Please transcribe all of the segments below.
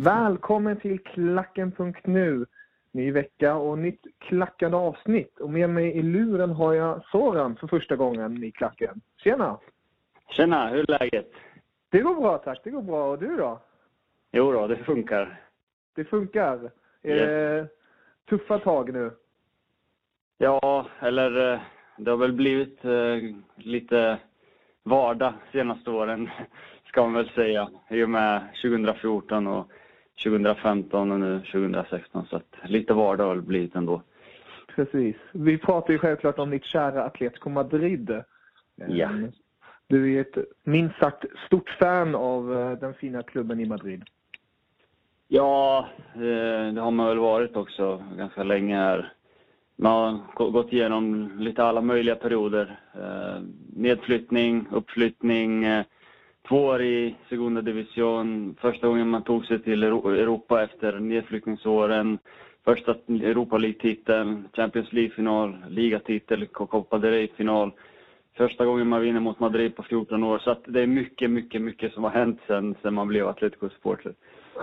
Välkommen till Klacken.nu. Ny vecka och nytt klackande avsnitt. Och med mig i luren har jag Soran för första gången i Klacken. Tjena! Tjena, hur är läget? Det går bra tack, det går bra. Och du då? Jo då, det funkar. Det funkar? Är det tuffa tag nu? Ja, eller eh, det har väl blivit eh, lite vardag senaste åren, ska man väl säga. I och med 2014 och 2015 och nu 2016. Så att lite vardag har det blivit ändå. Precis. Vi pratar ju självklart om ditt kära Atletico Madrid. Ja. Ehm, Du är ett minst sagt stort fan av eh, den fina klubben i Madrid. Ja, eh, det har man väl varit också ganska länge här. Man har gå- gått igenom lite alla möjliga perioder. Eh, Nedflyttning, uppflyttning, eh, två år i Segunda Division. Första gången man tog sig till Euro- Europa efter nedflyttningsåren. Första Europa League-titeln, Champions League-final, ligatitel, Copa del Rey-final. Första gången man vinner mot Madrid på 14 år. Så det är mycket, mycket, mycket som har hänt sen, sen man blev Atletico-supporter.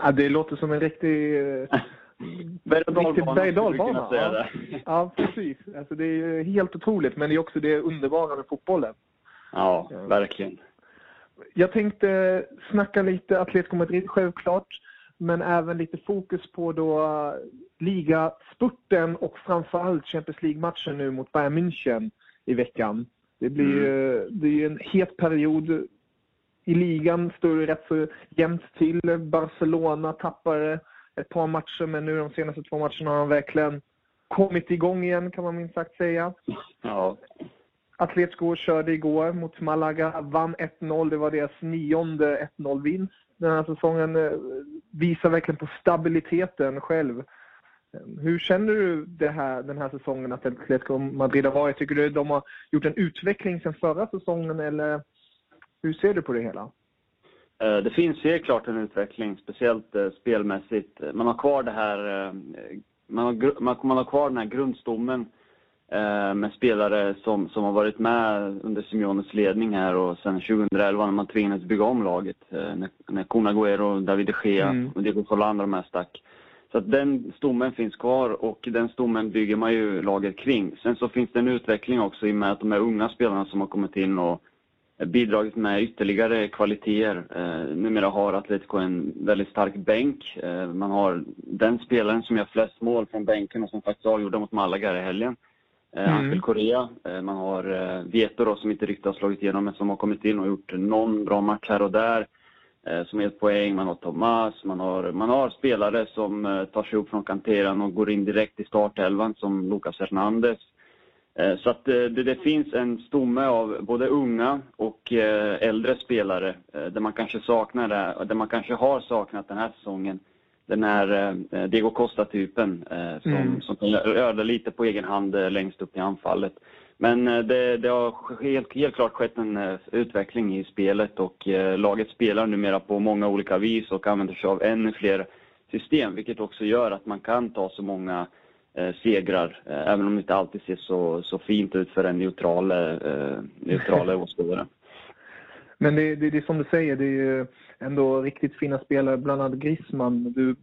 Ja, det låter som en riktig... Berg och ja. Ja, precis. Alltså, det är helt otroligt, men det är också det underbara med fotbollen. Ja, verkligen. Jag tänkte snacka lite Atletico Madrid, självklart. Men även lite fokus på då ligaspurten och framförallt Champions League-matchen nu mot Bayern München i veckan. Det blir ju det är ju en het period. I ligan står det rätt så jämnt till. Barcelona tappar ett par matcher, men nu de senaste två matcherna har de verkligen kommit igång igen kan man minst sagt säga. Ja, Atletico körde igår mot Malaga, vann 1-0. Det var deras nionde 1-0-vinst den här säsongen. Eh, visar verkligen på stabiliteten själv. Eh, hur känner du det här, den här säsongen att Atletico Madrid har varit? Tycker du de har gjort en utveckling sen förra säsongen eller hur ser du på det hela? Eh, det finns helt klart en utveckling, speciellt spelmässigt. Man har kvar det här, man har, man har kvar den här grundstommen med spelare som, som har varit med under Simeones ledning här och sen 2011 när man tvingades bygga om laget. eh, När, när Kun Agüero, David de Gea Mm. och Diego Forlán de här stack. Så att den stommen finns kvar och den stommen bygger man ju laget kring. Sen så finns det en utveckling också i och med att de här unga spelarna som har kommit in och bidragit med ytterligare kvaliteter. Eh, numera har Atletico en väldigt stark bänk. Eh, man har den spelaren som gör flest mål från bänken och som faktiskt avgjorde mot Malaga i helgen. Eh, Mm. Angel Correa. Eh, man har eh, Vieto då, som inte riktigt har slagit igenom men som har kommit in och gjort någon bra match här och där. Som gett poäng. Man har Tomas. Man har, man har spelare som tar sig upp från kanteran och går in direkt i startelvan som Lucas Hernandez. Så att det, det finns en stomme av både unga och äldre spelare där man kanske saknar det, där man kanske har saknat den här säsongen den här eh, Diego Costa-typen eh, som, mm. som kan lite på egen hand eh, längst upp i anfallet. Men eh, det, det, har helt, helt klart skett en eh, utveckling i spelet och eh, laget spelar numera på många olika vis och använder sig av ännu fler system, vilket också gör att man kan ta så många segrar, även om det inte alltid ser så, så fint ut för en neutral, neutral åskådare. Men det, det, det är som du säger, det är ju ändå riktigt fina spelare, bland annat Grisman. Du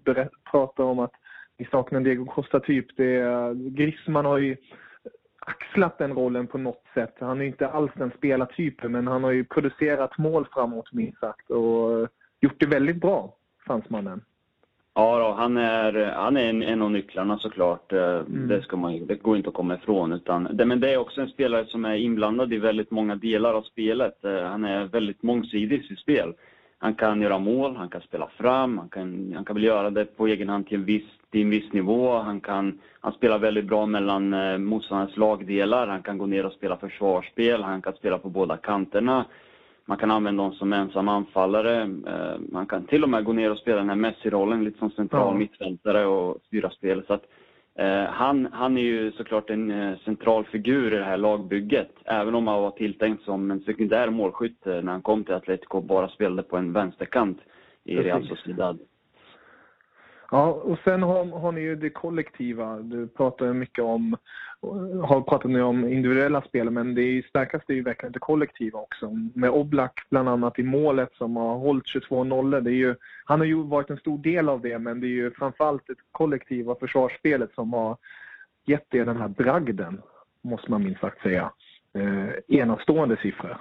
pratar om att vi saknar Diego Costa-typ. Grisman har ju axlat den rollen på något sätt. Han är inte alls den spelartypen, men han har ju producerat mål framåt minst sagt och gjort det väldigt bra, fransmannen. Ja, då, han är, han är en, en av nycklarna såklart. Eh, mm. Det, ska man, det går inte att komma ifrån. Utan, det, men det är också en spelare som är inblandad i väldigt många delar av spelet. Eh, han är väldigt mångsidig i sitt spel. Han kan göra mål, han kan spela fram, han kan, han kan väl göra det på egen hand till en viss, till en viss nivå. Han, kan, han spelar väldigt bra mellan eh, motståndarens lagdelar, han kan gå ner och spela försvarsspel, han kan spela på båda kanterna. Man kan använda honom som ensam anfallare. Eh, man kan till och med gå ner och spela den här Messi-rollen lite som central ja. mittfältare och styra spelet. Så att, eh, han, han är ju såklart en eh, central figur i det här lagbygget. Även om han var tilltänkt som en sekundär målskytt när han kom till Atletico och bara spelade på en vänsterkant i Real Sociedad. Ja, och sen har, har ni ju det kollektiva. Du pratar mycket om, har pratat nu om individuella spel, men det starkaste är ju verkligen det kollektiva också. Med Oblak bland annat i målet som har hållit 22 nollor. han har ju varit en stor del av det, men det är ju framförallt det kollektiva försvarsspelet som har gett det den här bragden, måste man minst sagt säga. Eh, enastående siffror.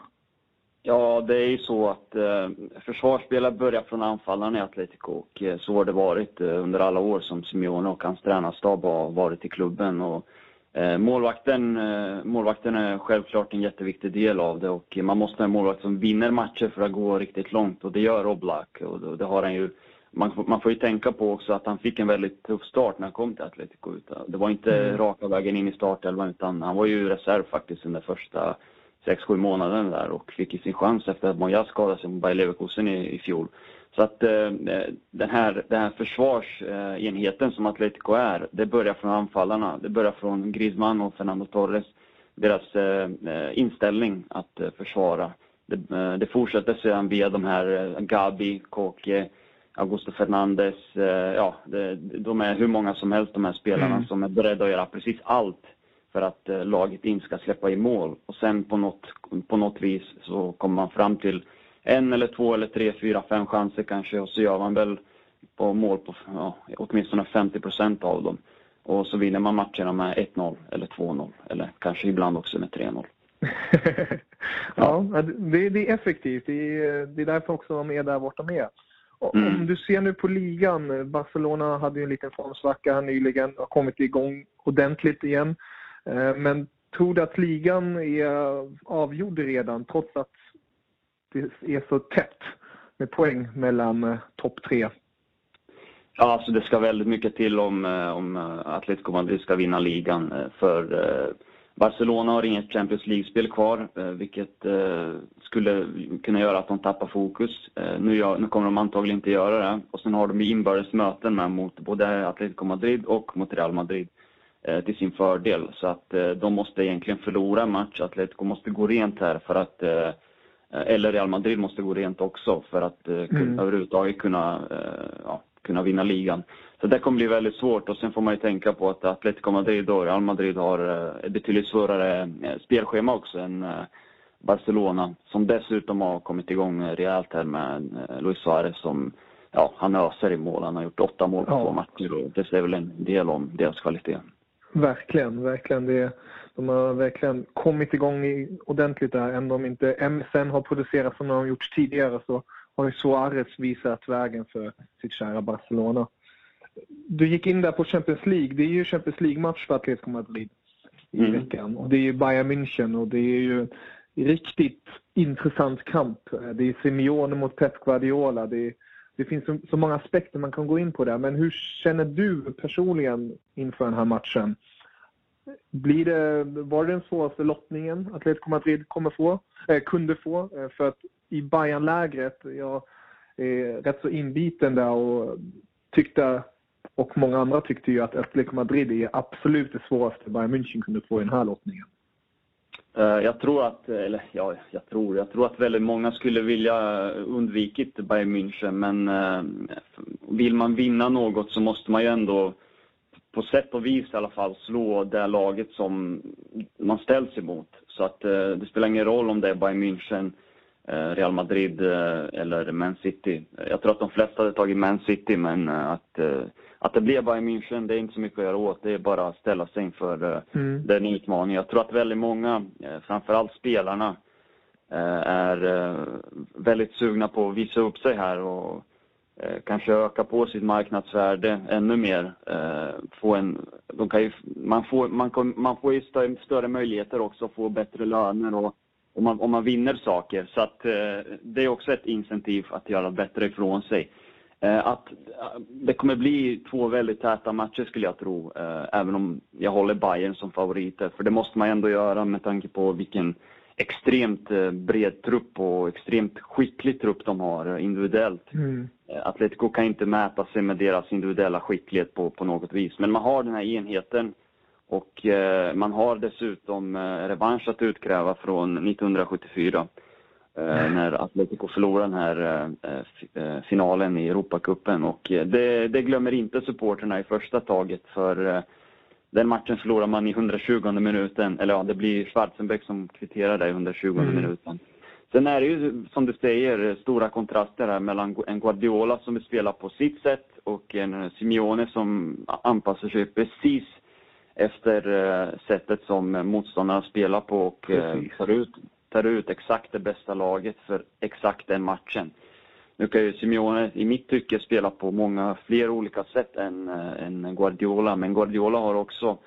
Ja, det är ju så att eh, försvarsspelare börjar från anfallarna i Atletico och eh, så har det varit eh, under alla år som Simeone och hans tränarstab har varit i klubben. Och, målvakten, eh, målvakten är självklart en jätteviktig del av det och man måste ha en målvakt som vinner matcher för att gå riktigt långt och det gör Oblak och det har han ju man, man får ju tänka på också att han fick en väldigt tuff start när han kom till Atletico. Det var inte mm. raka vägen in i startelvan utan han var ju reserv faktiskt under första sex sju månader där och fick ju sin chans efter att Moyas skadade sig mot Bayer Leverkusen i, i fjol. Så att eh, den, här, den här försvarsenheten som Atletico är, det börjar från anfallarna. Det börjar från Griezmann och Fernando Torres. Deras eh, inställning att eh, försvara. Det, det, fortsätter sedan via de här Gabi, Koke, Augusto Fernandes. Ja, de är hur många som helst de här spelarna mm. som är beredda att göra precis allt för att laget inte ska släppa i mål. Och sen på något, på något vis så kommer man fram till en eller två eller tre, fyra, fem chanser kanske och så gör man väl på mål på ja, åtminstone 50 procent av dem. Och så vinner man matcherna med 1-0 eller 2-0 eller kanske ibland också med 3-0. ja, det, det, är effektivt. Det är, det är därför också de är där borta med. Mm. Om du ser nu på ligan, Barcelona hade ju en liten formsvacka nyligen, har kommit igång ordentligt igen. Eh, men tror du att ligan är avgjord redan trots att det är så tätt med poäng mellan eh, topp tre? Ja, alltså det ska väldigt mycket till om, eh, om eh, Atletico Madrid ska vinna ligan. Eh, för Barcelona har inget Champions League-spel kvar, vilket skulle kunna göra att de tappar fokus. Nu, gör, nu kommer de antagligen inte göra det. Och sen har de inbördes möten med mot både Atletico Madrid och mot Real Madrid. Till sin fördel. Så att de måste egentligen förlora en match. Atletico måste gå rent här för att eller Real Madrid måste gå rent också för att mm. överhuvudtaget kunna, ja, kunna vinna ligan. Så det kommer bli väldigt svårt och sen får man ju tänka på att Atletico Madrid och Real Madrid har ett betydligt svårare spelschema också än Barcelona som dessutom har kommit igång rejält här med Luis Suarez som ja, han öser i mål. Han har gjort åtta mål på ja. två matcher och det säger väl en del om deras kvalitet. Verkligen, verkligen. Det, de har verkligen kommit igång ordentligt där. Även om inte MSN har producerat som de har gjort tidigare så har ju Suarez visat vägen för sitt kära Barcelona. Du gick in där på Champions League. Det är ju Champions League-match för Atletico Madrid i mm. veckan. Och det är ju Bayern München och det är ju riktigt intressant kamp. Det är Simeone mot Pep Guardiola. Det är det finns så, så, många aspekter man kan gå in på där. Men hur känner du personligen inför den här matchen? Blir det, var det den svåraste lottningen Atletico Madrid kommer få, eh, kunde få? Eh, för att i Bayern-lägret, jag är rätt så inbiten där och tyckte, och många andra tyckte ju att Atletico Madrid är absolut det svåraste Bayern München kunde få i den här lottningen. Eh, jag tror att, eller ja, jag tror, jag tror att väldigt många skulle vilja undvikit Bayern München, men eh, vill man vinna något så måste man ju ändå på sätt och vis i alla fall slå det laget som man ställs emot. Så att eh, det spelar ingen roll om det är Bayern München, Real Madrid eller Man City. Jag tror att de flesta hade tagit Man City, men att att det blir Bayern München, det är inte så mycket att göra åt. Det är bara att ställa sig inför eh, mm. den utmaningen. Jag tror att väldigt många, eh, framförallt spelarna, eh, är väldigt sugna på att visa upp sig här och Eh, kanske öka på sitt marknadsvärde ännu mer. Eh, få en, de kan ju, man, får, man, man får ju större, större möjligheter också att få bättre löner och om man, om man vinner saker. Så att eh, det är också ett incentiv att göra bättre ifrån sig. Att det kommer bli två väldigt täta matcher skulle jag tro, även om jag håller Bayern som favoriter. För det måste man ändå göra med tanke på vilken extremt bred trupp och extremt skicklig trupp de har individuellt. Mm. Atletico kan inte mäta sig med deras individuella skicklighet på, på något vis. Men man har den här enheten och man har dessutom revansch att utkräva från 1974. Eh, när Atletico förlorade den här eh, eh, finalen i Europacupen. Och det, det glömmer inte supporterna i första taget för den matchen förlorar man i 120 minuten, eller ja, det blir Schwarzenbeck som kvitterar där i 120 mm. minuten. Sen är det ju, som du säger, stora kontraster här mellan en Guardiola som vill spela på sitt sätt och en Simeone som anpassar sig precis efter sättet som motståndarna spelar på och precis. tar ut tar ut exakt det bästa laget för exakt den matchen. Nu kan ju Simeone i mitt tycke spela på många fler olika sätt än, äh, än Guardiola, men Guardiola har också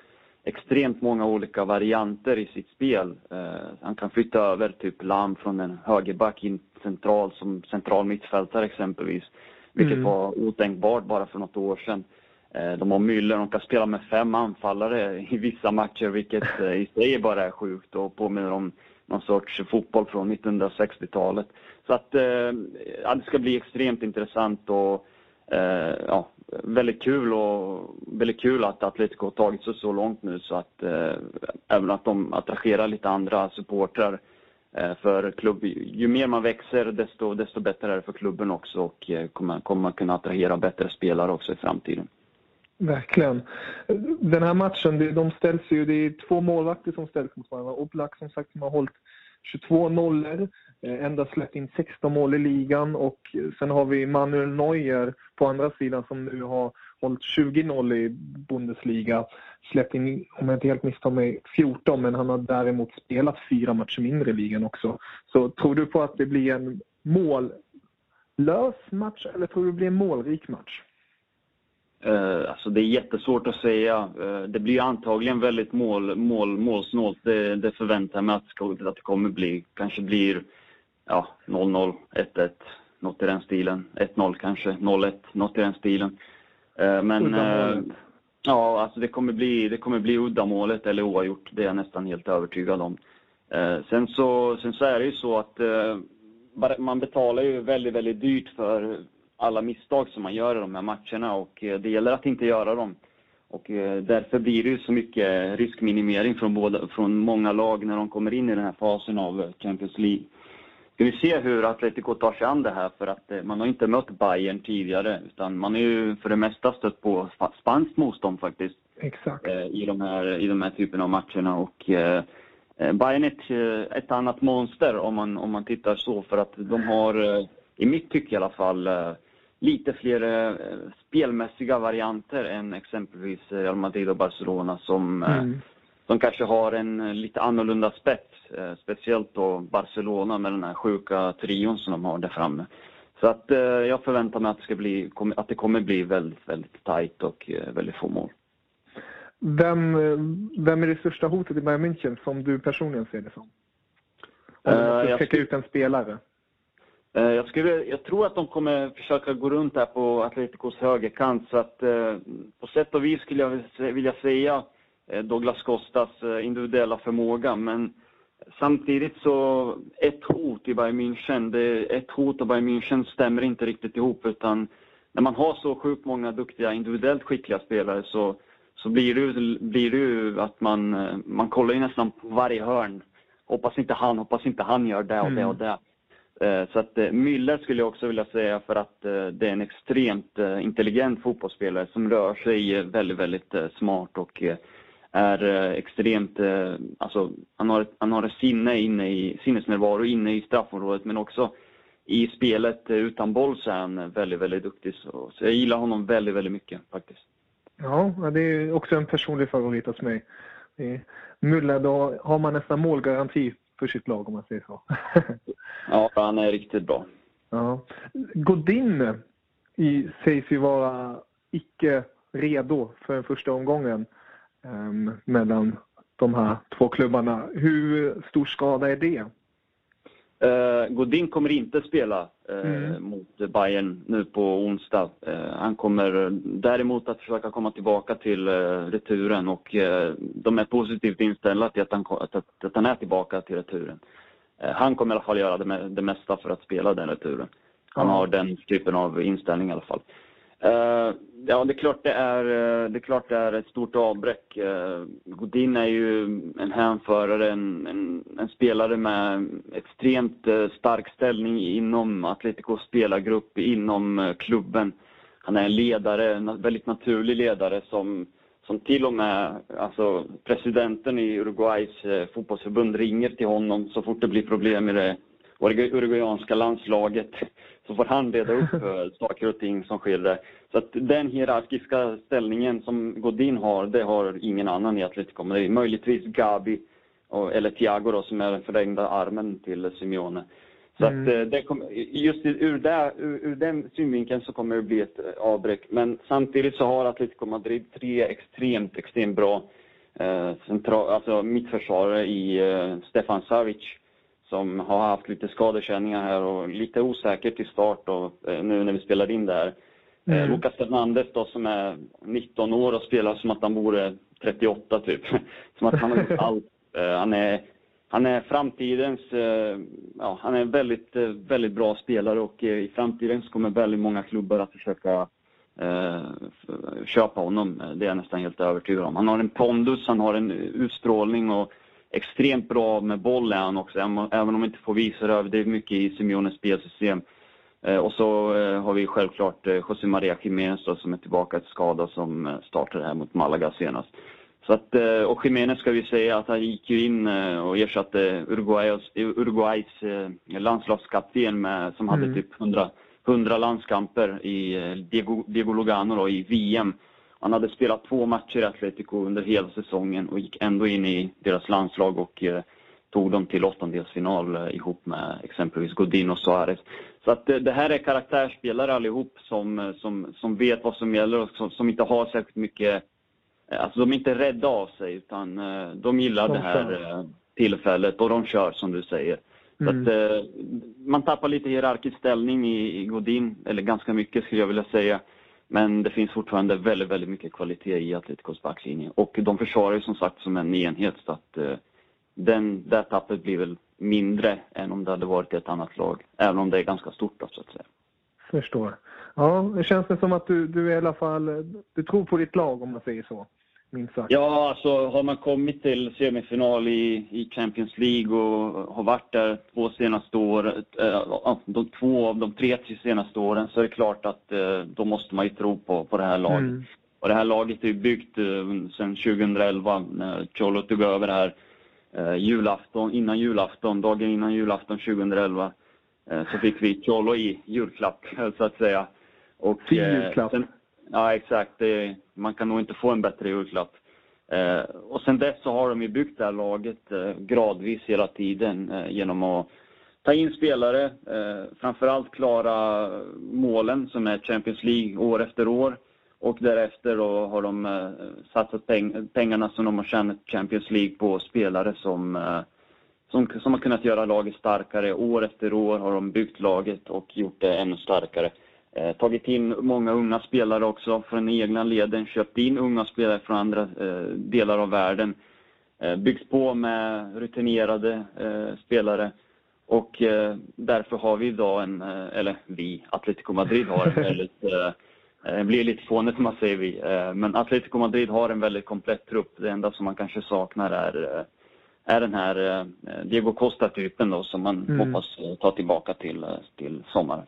extremt många olika varianter i sitt spel. Uh, han kan flytta över typ Lam från en högerback in central som central mittfältare exempelvis, vilket mm. var otänkbart bara för något år sedan. Uh, de har Müller, de kan spela med fem anfallare i vissa matcher, vilket uh, i sig bara är sjukt och påminner om någon sorts fotboll från 1960-talet. Så att eh, ja, det ska bli extremt intressant och eh, ja, väldigt kul och väldigt kul att Atletico har tagit sig så långt nu så att eh, även att de attraherar lite andra supportrar eh, för klubb. Ju mer man växer desto, desto bättre är det för klubben också och eh, kommer, kommer kunna attrahera bättre spelare också i framtiden. Verkligen. Den här matchen, de ställs ju, det är två målvakter som ställs mot varandra. Oblak som sagt som har hållit 22 nollor, eh, endast släppt in 16 mål i ligan och sen har vi Manuel Neuer på andra sidan som nu har hållit 20 noll i Bundesliga. Släppt in, om jag inte helt misstar mig, 14 men han har däremot spelat fyra matcher mindre i ligan också. Så tror du på att det blir en mållös match eller tror du det blir en målrik match? Uh, alltså det är jättesvårt att säga. Uh, det blir antagligen väldigt mål, mål, målsnålt. Det, det förväntar jag mig att, att det kommer bli. Kanske blir ja, 0-0, 1-1, något i den stilen. 1-0 kanske, 0-1, något i den stilen. Uh, men ja, alltså det kommer bli, det kommer bli uddamålet eller oavgjort. Det är jag nästan helt övertygad om. sen, så, sen så är det ju så att man betalar ju väldigt, väldigt dyrt för alla misstag som man gör i de här matcherna och eh, det gäller att inte göra dem. Och eh, därför blir det ju så mycket riskminimering från, båda, från många lag när de kommer in i den här fasen av Champions League. Ska vi se hur Atletico tar sig an det här för att eh, man har inte mött Bayern tidigare utan man är ju för det mesta stött på spanskt motstånd faktiskt. Exakt. I de här, i de här typerna av matcherna och Bayern är ett, ett annat monster om man, om man tittar så för att de har, i mitt tycke i alla fall, lite fler eh, spelmässiga varianter än exempelvis Real Madrid och Barcelona som, eh, mm. som kanske har en lite annorlunda spets. Eh, speciellt då Barcelona med den här sjuka trion som de har där framme. Så att jag förväntar mig att det, ska bli, att det kommer bli väldigt, väldigt tajt och väldigt få mål. Vem, vem är det största hotet i Bayern München som du personligen ser det som? Om du måste peka ut en spelare. Eh, jag, skulle, jag tror att de kommer försöka gå runt här på Atleticos högerkant så att eh, på sätt och vis skulle jag vilja säga eh, Douglas Costas individuella förmåga men samtidigt så ett hot i Bayern München, det, ett hot och Bayern München stämmer inte riktigt ihop utan när man har så sjukt många duktiga individuellt skickliga spelare så, så blir, det, blir det att man, man kollar ju nästan på varje hörn. Hoppas inte han, hoppas inte han gör det och det och det. Mm. Eh, så att eh, Müller skulle jag också vilja säga för att eh, det är en extremt intelligent fotbollsspelare som rör sig väldigt, väldigt smart och är extremt, alltså han har, han har ett sinne inne i, sinnesnärvaro inne i straffområdet men också i spelet utan boll så är han väldigt, väldigt duktig. Så, så jag gillar honom väldigt, väldigt mycket faktiskt. Ja, det är också en personlig favorit hos mig. Müller, då har man nästan målgaranti för sitt lag om man säger så. ja, han är riktigt bra. Ja. Godin i, sägs ju vara icke redo för den första omgången um, mellan de här två klubbarna. Hur stor skada är det? Uh, Godin kommer inte spela uh, mm. mot Bayern nu på onsdag. Uh, han kommer däremot att försöka komma tillbaka till returen och de är positivt inställda till att han, att, att han är tillbaka till returen. han kommer i alla fall göra det, det mesta för att spela den returen. Han har den typen av inställning i alla fall. Ja, det är klart det är, eh, det är, klart det är ett stort avbräck. Eh, Godin är ju en hänförare, en, en, en, spelare med extremt eh, stark ställning inom Atleticos spelargrupp, inom klubben. Han är en ledare, en väldigt naturlig ledare som, som till och med alltså, presidenten i Uruguays fotbollsförbund ringer till honom så fort det blir problem i det uruguayanska landslaget så får han reda upp saker och ting som sker där. Så att den hierarkiska ställningen som Godin har, det har ingen annan i Atletico Madrid. Möjligtvis Gabi och, eller Thiago då, som är den förlängda armen till Simeone. Så mm. att eh, det kom, just ur, där, ur, ur, den synvinkeln så kommer det bli ett eh, avbräck. Men samtidigt så har Atletico Madrid tre extremt, extremt bra eh, central, alltså mittförsvarare i eh, Stefan Savic som har haft lite skadekänningar här och lite osäkert i start och, eh, nu när vi spelar in det här. Eh, mm. Lucas Fernandez då som är 19 år och spelar som att han vore 38 typ. Som att han har gjort allt. Eh, han är, han är framtidens, ja han är en väldigt, väldigt bra spelare och i framtiden så kommer väldigt många klubbar att försöka eh, köpa honom. Det är jag nästan helt övertygad om. Han har en pondus, han har en utstrålning och extremt bra med boll är han också, även om han inte får visa det det är mycket i Simeones spelsystem. Eh, och så eh, har vi självklart eh, José Maria Jiménez som är tillbaka till skada som startade här mot Malaga senast. Så att, och Jiménez ska vi säga att han gick ju in och ersatte Uruguays, Uruguays landslagskapten med, som hade mm. typ 100, 100 landskamper i Diego, Diego Lugano då, i VM. Han hade spelat två matcher i Atletico under hela säsongen och gick ändå in i deras landslag och eh, tog dem till åttondelsfinal eh, ihop med exempelvis Godin och Suarez. Så att eh, det här är karaktärsspelare allihop som, som, som vet vad som gäller och som, som inte har särskilt mycket, alltså de är inte rädda av sig utan de gillar de det här tillfället och de kör som du säger. Mm. Så att, man tappar lite hierarkisk ställning i, i Godin, eller ganska mycket skulle jag vilja säga. Men det finns fortfarande väldigt, väldigt mycket kvalitet i Atleticos backlinje. Och de försvarar ju som sagt som en enhet så att eh, den, det tappet blir väl mindre än om det hade varit ett annat lag. Även om det är ganska stort då, så att säga. Förstår. Ja, det känns det som att du, du i alla fall, du tror på ditt lag om man säger så minst sagt. Ja, alltså har man kommit till semifinal i, i Champions League och har varit där två senaste år, äh, de två av de tre senaste åren så är det klart att äh, då måste man ju tro på, på det här laget. Mm. Och det här laget är byggt äh, sedan 2011 när Cholo tog över här äh, julafton, innan julafton, dagen innan julafton 2011 äh, så fick vi Cholo i julklapp så att säga. Och, fin julklapp. Sen, Ja, exakt. Det, man kan nog inte få en bättre julklapp. Eh, och sen dess så har de ju byggt det här laget eh, gradvis hela tiden eh, genom att ta in spelare, eh, framförallt klara målen som är Champions League år efter år. Och därefter då har de eh, satsat peng pengarna som de har tjänat Champions League på spelare som, eh, som, som har kunnat göra laget starkare. År efter år har de byggt laget och gjort det ännu starkare. Eh, tagit in många unga spelare också från egna leden, köpt in unga spelare från andra eh, delar av världen. Eh, byggts på med rutinerade eh, spelare. Och eh, därför har vi idag en, eh, eller vi, Atletico Madrid har en väldigt, det blir lite fånigt när man säger vi, men Atletico Madrid har en väldigt komplett trupp. Det enda som man kanske saknar är, är den här Diego Costa-typen då som man mm. hoppas ta tillbaka till, till sommaren.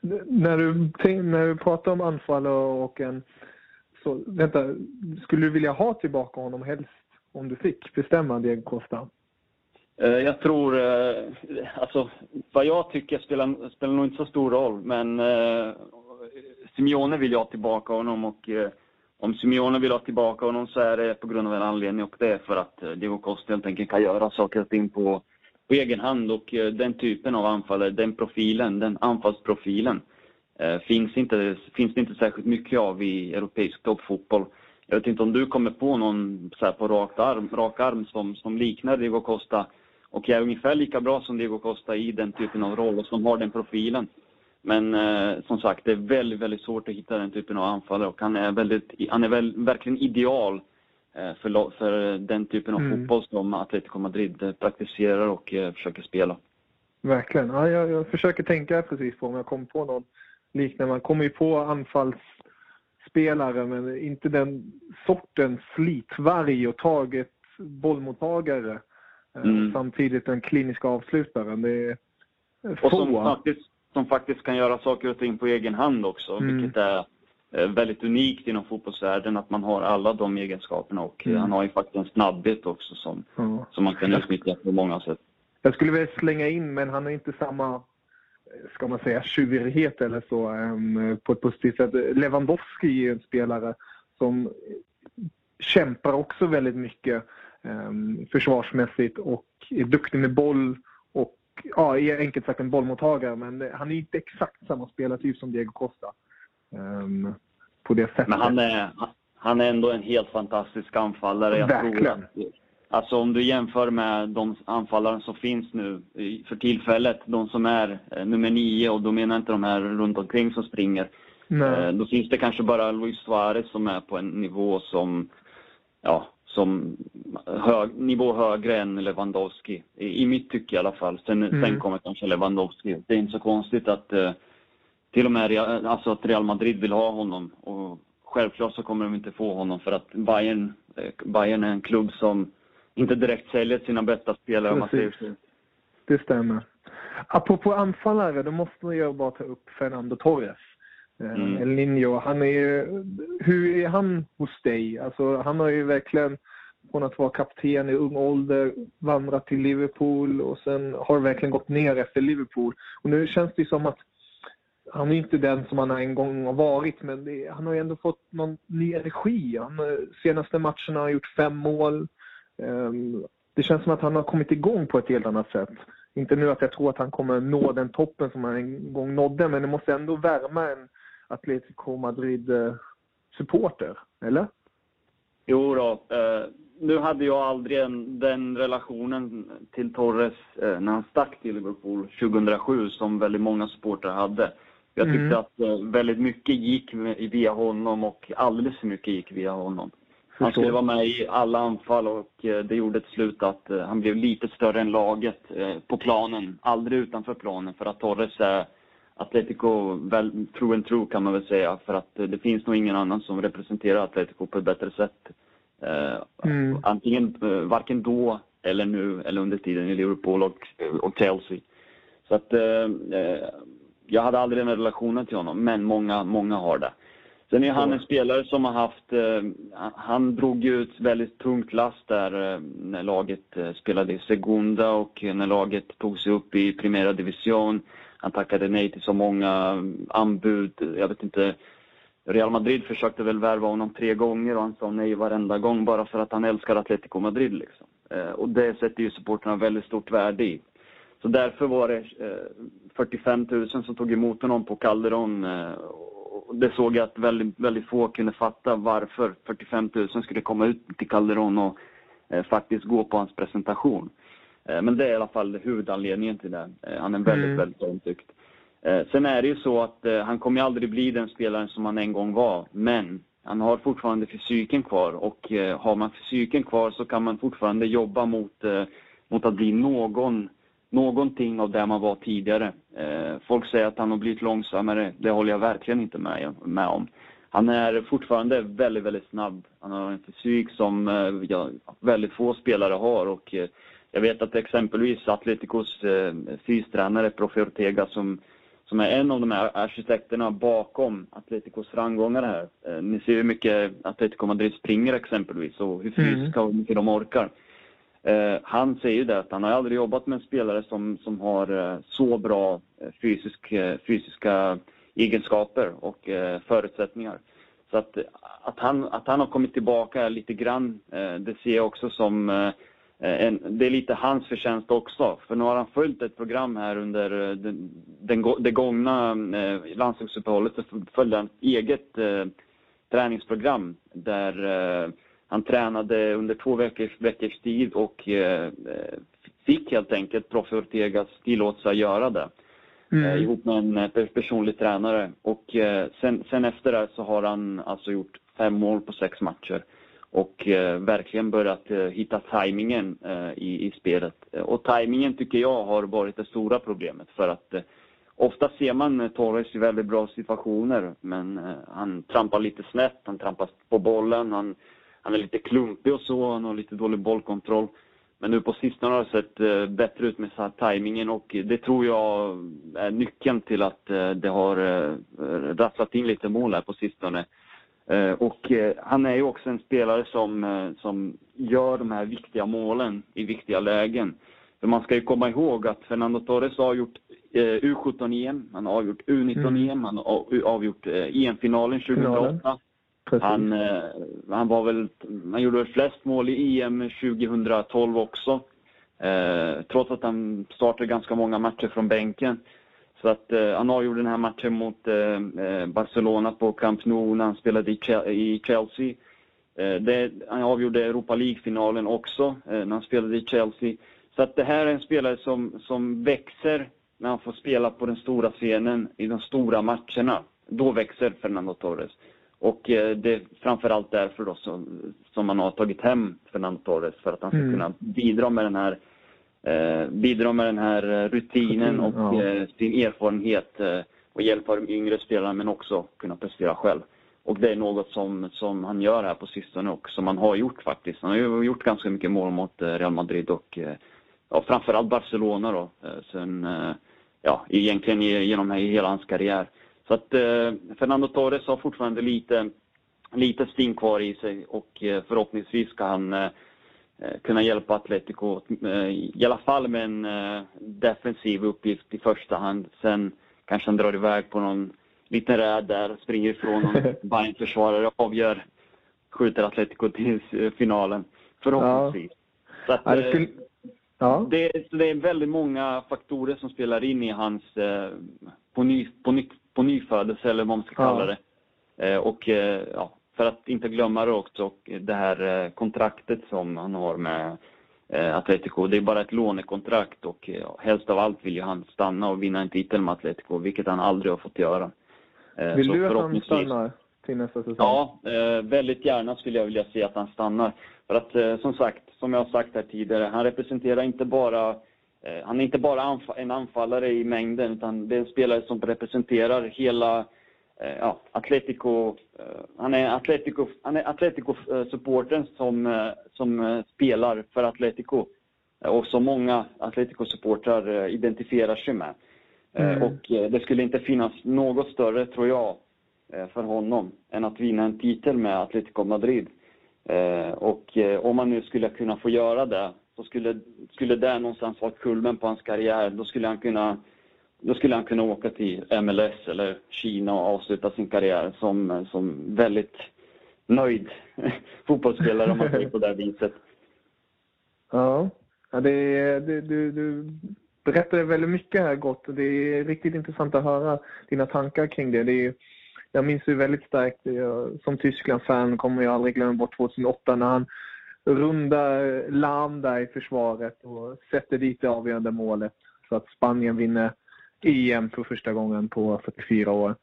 När du, när du pratar om anfall och en så, vänta, skulle du vilja ha tillbaka honom helst om du fick bestämma Diego Costa? Eh, jag tror, eh, alltså vad jag tycker spelar, spelar nog inte så stor roll, men eh, Simeone vill jag ha tillbaka honom och eh, om Simeone vill ha tillbaka honom så är det på grund av en anledning och det är för att eh, Diego Costa helt enkelt kan göra saker och ting på, på egen hand och eh, den typen av anfallare, den profilen, den anfallsprofilen eh, finns, inte, finns det inte särskilt mycket av i europeisk toppfotboll. Jag vet inte om du kommer på någon så på rak arm, rak arm som, som liknar Diego Costa och är ungefär lika bra som Diego Costa i den typen av roll och som har den profilen. Men eh, som sagt, det är väldigt, väldigt svårt att hitta den typen av anfallare och han är, väldigt, han är väl, verkligen ideal eh, för, för den typen av mm. fotboll som Atletico Madrid eh, praktiserar och eh, försöker spela. Verkligen. Ja, jag, jag, försöker tänka precis på om jag kommer på någon liknande. Man kommer ju på anfallsspelare men inte den sortens slitvarg och taget bollmottagare Eh, mm. Samtidigt en klinisk avslutare. Det är få. Och som faktiskt, som faktiskt kan göra saker och ting på egen hand också, mm. vilket är eh, väldigt unikt inom fotbollsvärlden att man har alla de egenskaperna och mm. han har ju faktiskt en snabbhet också som, ja. som man kan utnyttja på många sätt. Jag skulle vilja slänga in, men han har inte samma, ska man säga, tjurighet eller så um, på ett positivt sätt. Lewandowski är en spelare som kämpar också väldigt mycket um, försvarsmässigt och är duktig med boll och ja, är enkelt sagt en bollmottagare men han är inte exakt samma spelartyp som Diego Costa. Um, på det sättet. Men han är, han är ändå en helt fantastisk anfallare. Jag Verkligen. Tror att, alltså om du jämför med de anfallare som finns nu för tillfället, de som är eh, nummer nio och då menar jag inte de här runt omkring som springer. Nej. Eh, då finns det kanske bara Luis Suarez som är på en nivå som, ja, som hög, nivå högre än Lewandowski. I, i mitt tycke i alla fall. Sen, mm. sen kommer kanske Lewandowski. Det är inte så konstigt att eh, till och med alltså att Real Madrid vill ha honom. Och självklart så kommer de inte få honom för att Bayern, eh, Bayern är en klubb som inte direkt säljer sina bästa spelare om man säger så. Det stämmer. Apropå anfallare, då måste jag bara ta upp Fernando Torres. Eh, mm. El Nino, han är hur är han hos dig? Alltså, han har ju verkligen från att vara kapten i ung ålder vandrat till Liverpool och sen har verkligen gått ner efter Liverpool. Och nu känns det som att han är inte den som han en gång har varit, men det, han har ju ändå fått någon ny energi. Han, eh, senaste matcherna har gjort fem mål. Um, det känns som att han har kommit igång på ett helt annat sätt. Inte nu att jag tror att han kommer nå den toppen som han en gång nådde, men det måste ändå värma en Atletico Madrid-supporter, eller? Jo då. Eh, nu hade jag aldrig en, den relationen till Torres eh, när han stack till Liverpool 2007 som väldigt många supportrar hade. Jag tyckte mm. att eh, väldigt mycket gick via honom och alldeles för mycket gick via honom. Han skulle vara med i alla anfall och eh, det gjorde till slut att eh, han blev lite större än laget på planen, aldrig utanför planen för att Torres är Atletico väl, true and true kan man väl säga för att det finns nog ingen annan som representerar Atletico på ett bättre sätt. Mm. Antingen varken då eller nu eller under tiden i Liverpool och, och Chelsea. Så att eh, jag hade aldrig den relationen till honom, men många, många har det. Sen är han en spelare som har haft, han drog ju ett väldigt tungt last där när laget spelade i Segunda och när laget tog sig upp i Primera Division. Han tackade nej till så många anbud. Jag vet inte. Real Madrid försökte väl värva honom tre gånger och han sa nej varenda gång bara för att han älskar Atletico Madrid. Liksom. Eh, och det sätter ju supporterna väldigt stort värde i. Så därför var det eh, 45 000 som tog emot honom på Calderon. Eh, det såg jag att väldigt, väldigt få kunde fatta varför 45 000 skulle komma ut till Calderon och eh, faktiskt gå på hans presentation. Eh, men det är i alla fall huvudanledningen till det. Eh, han är väldigt, mm. väldigt omtyckt. Eh, sen är det ju så att han kommer aldrig bli den spelaren som han en gång var. Men han har fortfarande fysiken kvar och har man fysiken kvar så kan man fortfarande jobba mot, mot att bli någon någonting av det man var tidigare. Eh, folk säger att han har blivit långsammare. Det håller jag verkligen inte med, om. Han är fortfarande väldigt, väldigt snabb. Han har en fysik som eh, ja, väldigt få spelare har och eh, jag vet att exempelvis Atleticos fystränare Profe Ortega som, som är en av de här arkitekterna bakom Atleticos framgångar här. Ni ser hur mycket Atletico Madrid springer exempelvis och hur mm. fysiska och hur mycket de orkar. Eh, han säger ju det att han har aldrig jobbat med en spelare som, som har eh, så bra eh, fysisk, fysiska egenskaper och förutsättningar. Så att, att, han, att han har kommit tillbaka lite grann, det ser jag också som en, det är lite hans förtjänst också. För nu har han följt ett program här under den, den, det gångna landslagsuppehållet. Så följde han ett eget eh, träningsprogram där eh, han tränade under två veckors, veckors tid och eh, fick helt enkelt Profe Ortegas tillåtelse att göra det. Mm. Eh, ihop med en eh, personlig tränare. Och eh, sen, sen, efter det så har han alltså gjort fem mål på sex matcher. Och eh, verkligen börjat eh, hitta tajmingen i, i spelet. Och tajmingen tycker jag har varit det stora problemet för att Ofta ser man Torres i väldigt bra situationer, men han trampar lite snett, han trampar på bollen, han han är lite klumpig och så, han har lite dålig bollkontroll. Men nu på sistone har det sett eh, bättre ut med tajmingen och det tror jag är nyckeln till att eh, det har eh, rasslat in lite mål här på sistone. Och han är ju också en spelare som, som gör de här viktiga målen i viktiga lägen. För man ska ju komma ihåg att Fernando Torres har gjort U17-EM, han har avgjort U19-EM, mm. han har avgjort EM-finalen 2008. Han, eh, han var väl, han gjorde väl flest mål i EM 2012 också. Eh, trots att han startade ganska många matcher från bänken. Så att eh, han avgjorde den här matchen mot eh, eh Barcelona på Camp Nou när han spelade i, i Chelsea. Eh, det, han avgjorde Europa League-finalen också eh, när han spelade i Chelsea. Så att det här är en spelare som, som växer när han får spela på den stora scenen i de stora matcherna. Då växer Fernando Torres. Och eh, det är framförallt därför då som, som man har tagit hem Fernando Torres för att han ska mm. kunna bidra med den här eh, bidra med den här eh, rutinen och ja. eh, sin erfarenhet eh, och hjälpa de yngre spelarna men också kunna prestera själv. Och det är något som, som han gör här på sistone och som han har gjort faktiskt. Han har ju gjort ganska mycket mål mot eh, Real Madrid och ja, framförallt Barcelona då. Sen, ja, egentligen genom hela hans karriär. Så att eh, Fernando Torres har fortfarande lite, lite sting kvar i sig och eh, förhoppningsvis ska han eh, kunna hjälpa Atletico, i alla fall med en defensiv uppgift i första hand. Sen kanske han drar iväg på någon liten räd där, springer ifrån någon Bayern-försvarare, avgör, skjuter Atletico till finalen. Förhoppningsvis. Ja. Så att, ja, det, skulle... ja. det, det, är väldigt många faktorer som spelar in i hans på, ny, på, ny, på nyfödelse eller vad man ska kalla det. Eh, och eh, ja, för att inte glömma det också, det här eh, kontraktet som han har med Atletico. Det är bara ett lånekontrakt och helst av allt vill ju han stanna och vinna en titel med Atletico, vilket han aldrig har fått göra. Vill du att han stannar till nästa säsong? Ja, väldigt gärna skulle jag vilja se att han stannar. För att som sagt, som jag har sagt här tidigare, han representerar inte bara han är inte bara en anfallare i mängden utan det är en spelare som representerar hela eh, ja, Atletico. Eh, han är Atletico, han är Atletico-supporten som, som spelar för Atletico och som många Atletico-supportrar identifierar sig med. Mm. Och det skulle inte finnas något större, tror jag, för honom än att vinna en titel med Atletico Madrid. Och om man nu skulle kunna få göra det så skulle, skulle det någonstans vara kulmen på hans karriär. Då skulle han kunna då skulle han kunna åka till MLS eller Kina och avsluta sin karriär som, som väldigt nöjd fotbollsspelare om man säger på det viset. Ja, ja det, det, du, du berättade väldigt mycket här Gott. Det är riktigt intressant att höra dina tankar kring det. det är, jag minns ju väldigt starkt, jag, som Tyskland-fan kommer jag aldrig glömma bort 2008 när han runda larm där i försvaret och sätter dit det avgörande målet så att Spanien vinner EM för första gången på 44 år.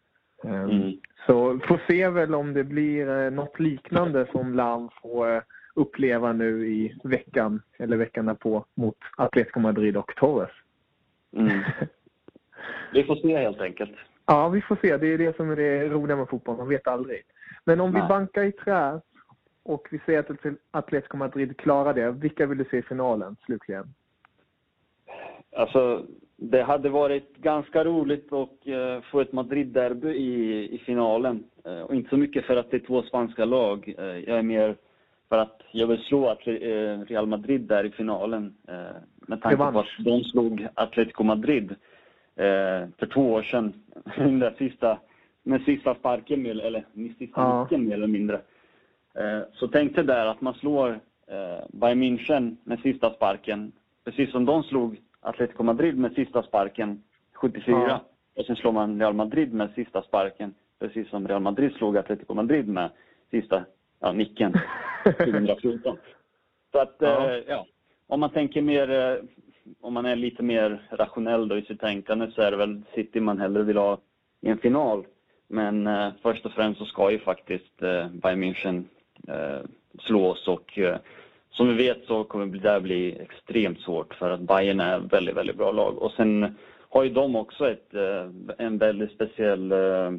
Ehm, mm. Så får se väl om det blir eh, något liknande som Lam får eh, uppleva nu i veckan, eller veckan därpå, mot Atletico Madrid och Torres. Mm. Vi får se helt enkelt. Ja, vi får se. Det är det som är det roliga med fotboll. Man vet aldrig. Men om Nej. vi bankar i trä och vi säger att Atletico Madrid klarar det. Vilka vill du se i finalen slutligen? Alltså, det hade varit ganska roligt att eh, få ett Madrid-derby i, i finalen. Eh, och inte så mycket för att det är två spanska lag. Eh, jag är mer för att jag vill slå Atle- eh, Real Madrid där i finalen. Eh, med tanke på att de slog Atletico Madrid eh, för två år sedan. Den där sista, med sista sparken, eller med sista Ja. nicken mer eller mindre. Eh, Så tänkte där att man slår eh, Bayern München med sista sparken, precis som de slog Atletico Madrid med sista sparken 74. Ja. Och sen slår man Real Madrid med sista sparken, precis som Real Madrid slog Atletico Madrid med sista ja, nicken 2014. Så att, Ja. ja. ja, om man tänker mer, eh, om man är lite mer rationell då i sitt tänkande så är det väl City man hellre vill ha i en final. Men eh, först och främst så ska ju faktiskt eh, Bayern München eh, Eh, slås och eh, som vi vet så kommer det där bli extremt svårt för att Bayern är ett väldigt, väldigt bra lag. Och sen har ju de också ett, eh, en väldigt speciell eh,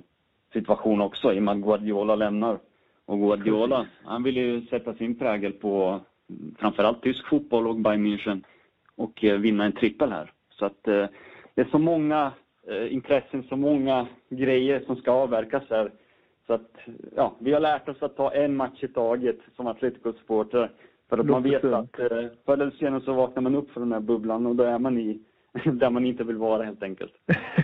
situation också i och med att Guardiola lämnar. Och Guardiola, han vill ju sätta sin prägel på framförallt tysk fotboll och Bayern München och eh, vinna en trippel här. Så att eh, det är så många eh, intressen, så många grejer som ska avverkas här. Så att, ja, vi har lärt oss att ta en match i taget som Atletico-supporter. För att man vet att eh, förr eller senare så vaknar man upp från den här bubblan och då är man i där man inte vill vara helt enkelt.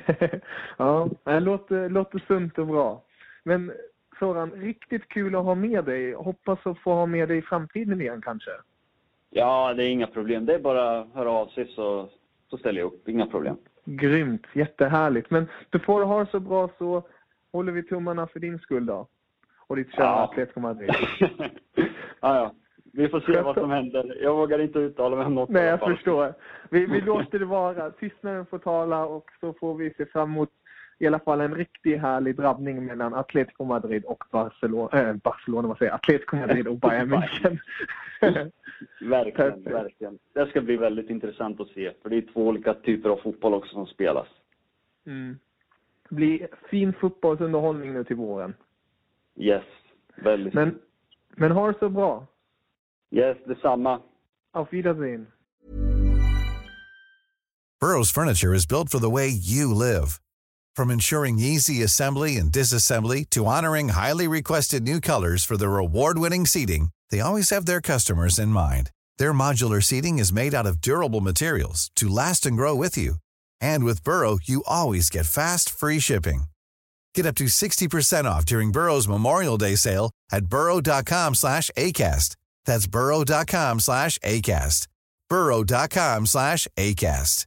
ja, det låter, låter sunt och bra. Men Soran, riktigt kul att ha med dig. Hoppas att få ha med dig i framtiden igen kanske. Ja, det är inga problem. Det är bara att höra av sig så, så ställer jag upp. Inga problem. Grymt, jättehärligt. Men du får ha det så bra så håller vi tummarna för din skull då. Och ditt kära Ja. Atletico Madrid. ja, ja. Vi får se vad som händer. Jag vågar inte uttala mig om något. Nej, jag förstår. Vi, vi låter det vara. Tystnaden får tala och så får vi se fram emot i alla fall en riktigt härlig drabbning mellan Atletico Madrid och Barcelona. Äh, Barcelona, vad säger? Atletico Madrid och Bayern München. Verkligen, verkligen. Det ska bli väldigt intressant att se. För det är två olika typer av fotboll också som spelas. mm. Det blir fin fotbollsunderhållning nu till våren. Yes, väldigt. Men, men ha det så bra. Yes, detsamma. Auf Wiedersehen. Burrow's furniture is built for the way you live. From ensuring easy assembly and disassembly to honoring highly requested new colors for their award-winning seating, they always have their customers in mind. Their modular seating is made out of durable materials to last and grow with you. And with Burrow, you always get fast, free shipping. Get up to 60% off during Burrow's Memorial Day sale at burrow.com slash ACAST. That's burrow.com slash ACAST. burrow.com slash ACAST.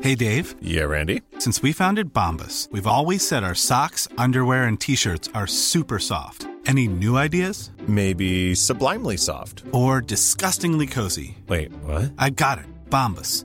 Hey Dave, Yeah, Randy. since we founded Bombus, we've always said our socks, underwear, and t shirts are super soft. Any new ideas? Maybe sublimely soft. Or disgustingly cozy? Wait, what? I got it. Bombus.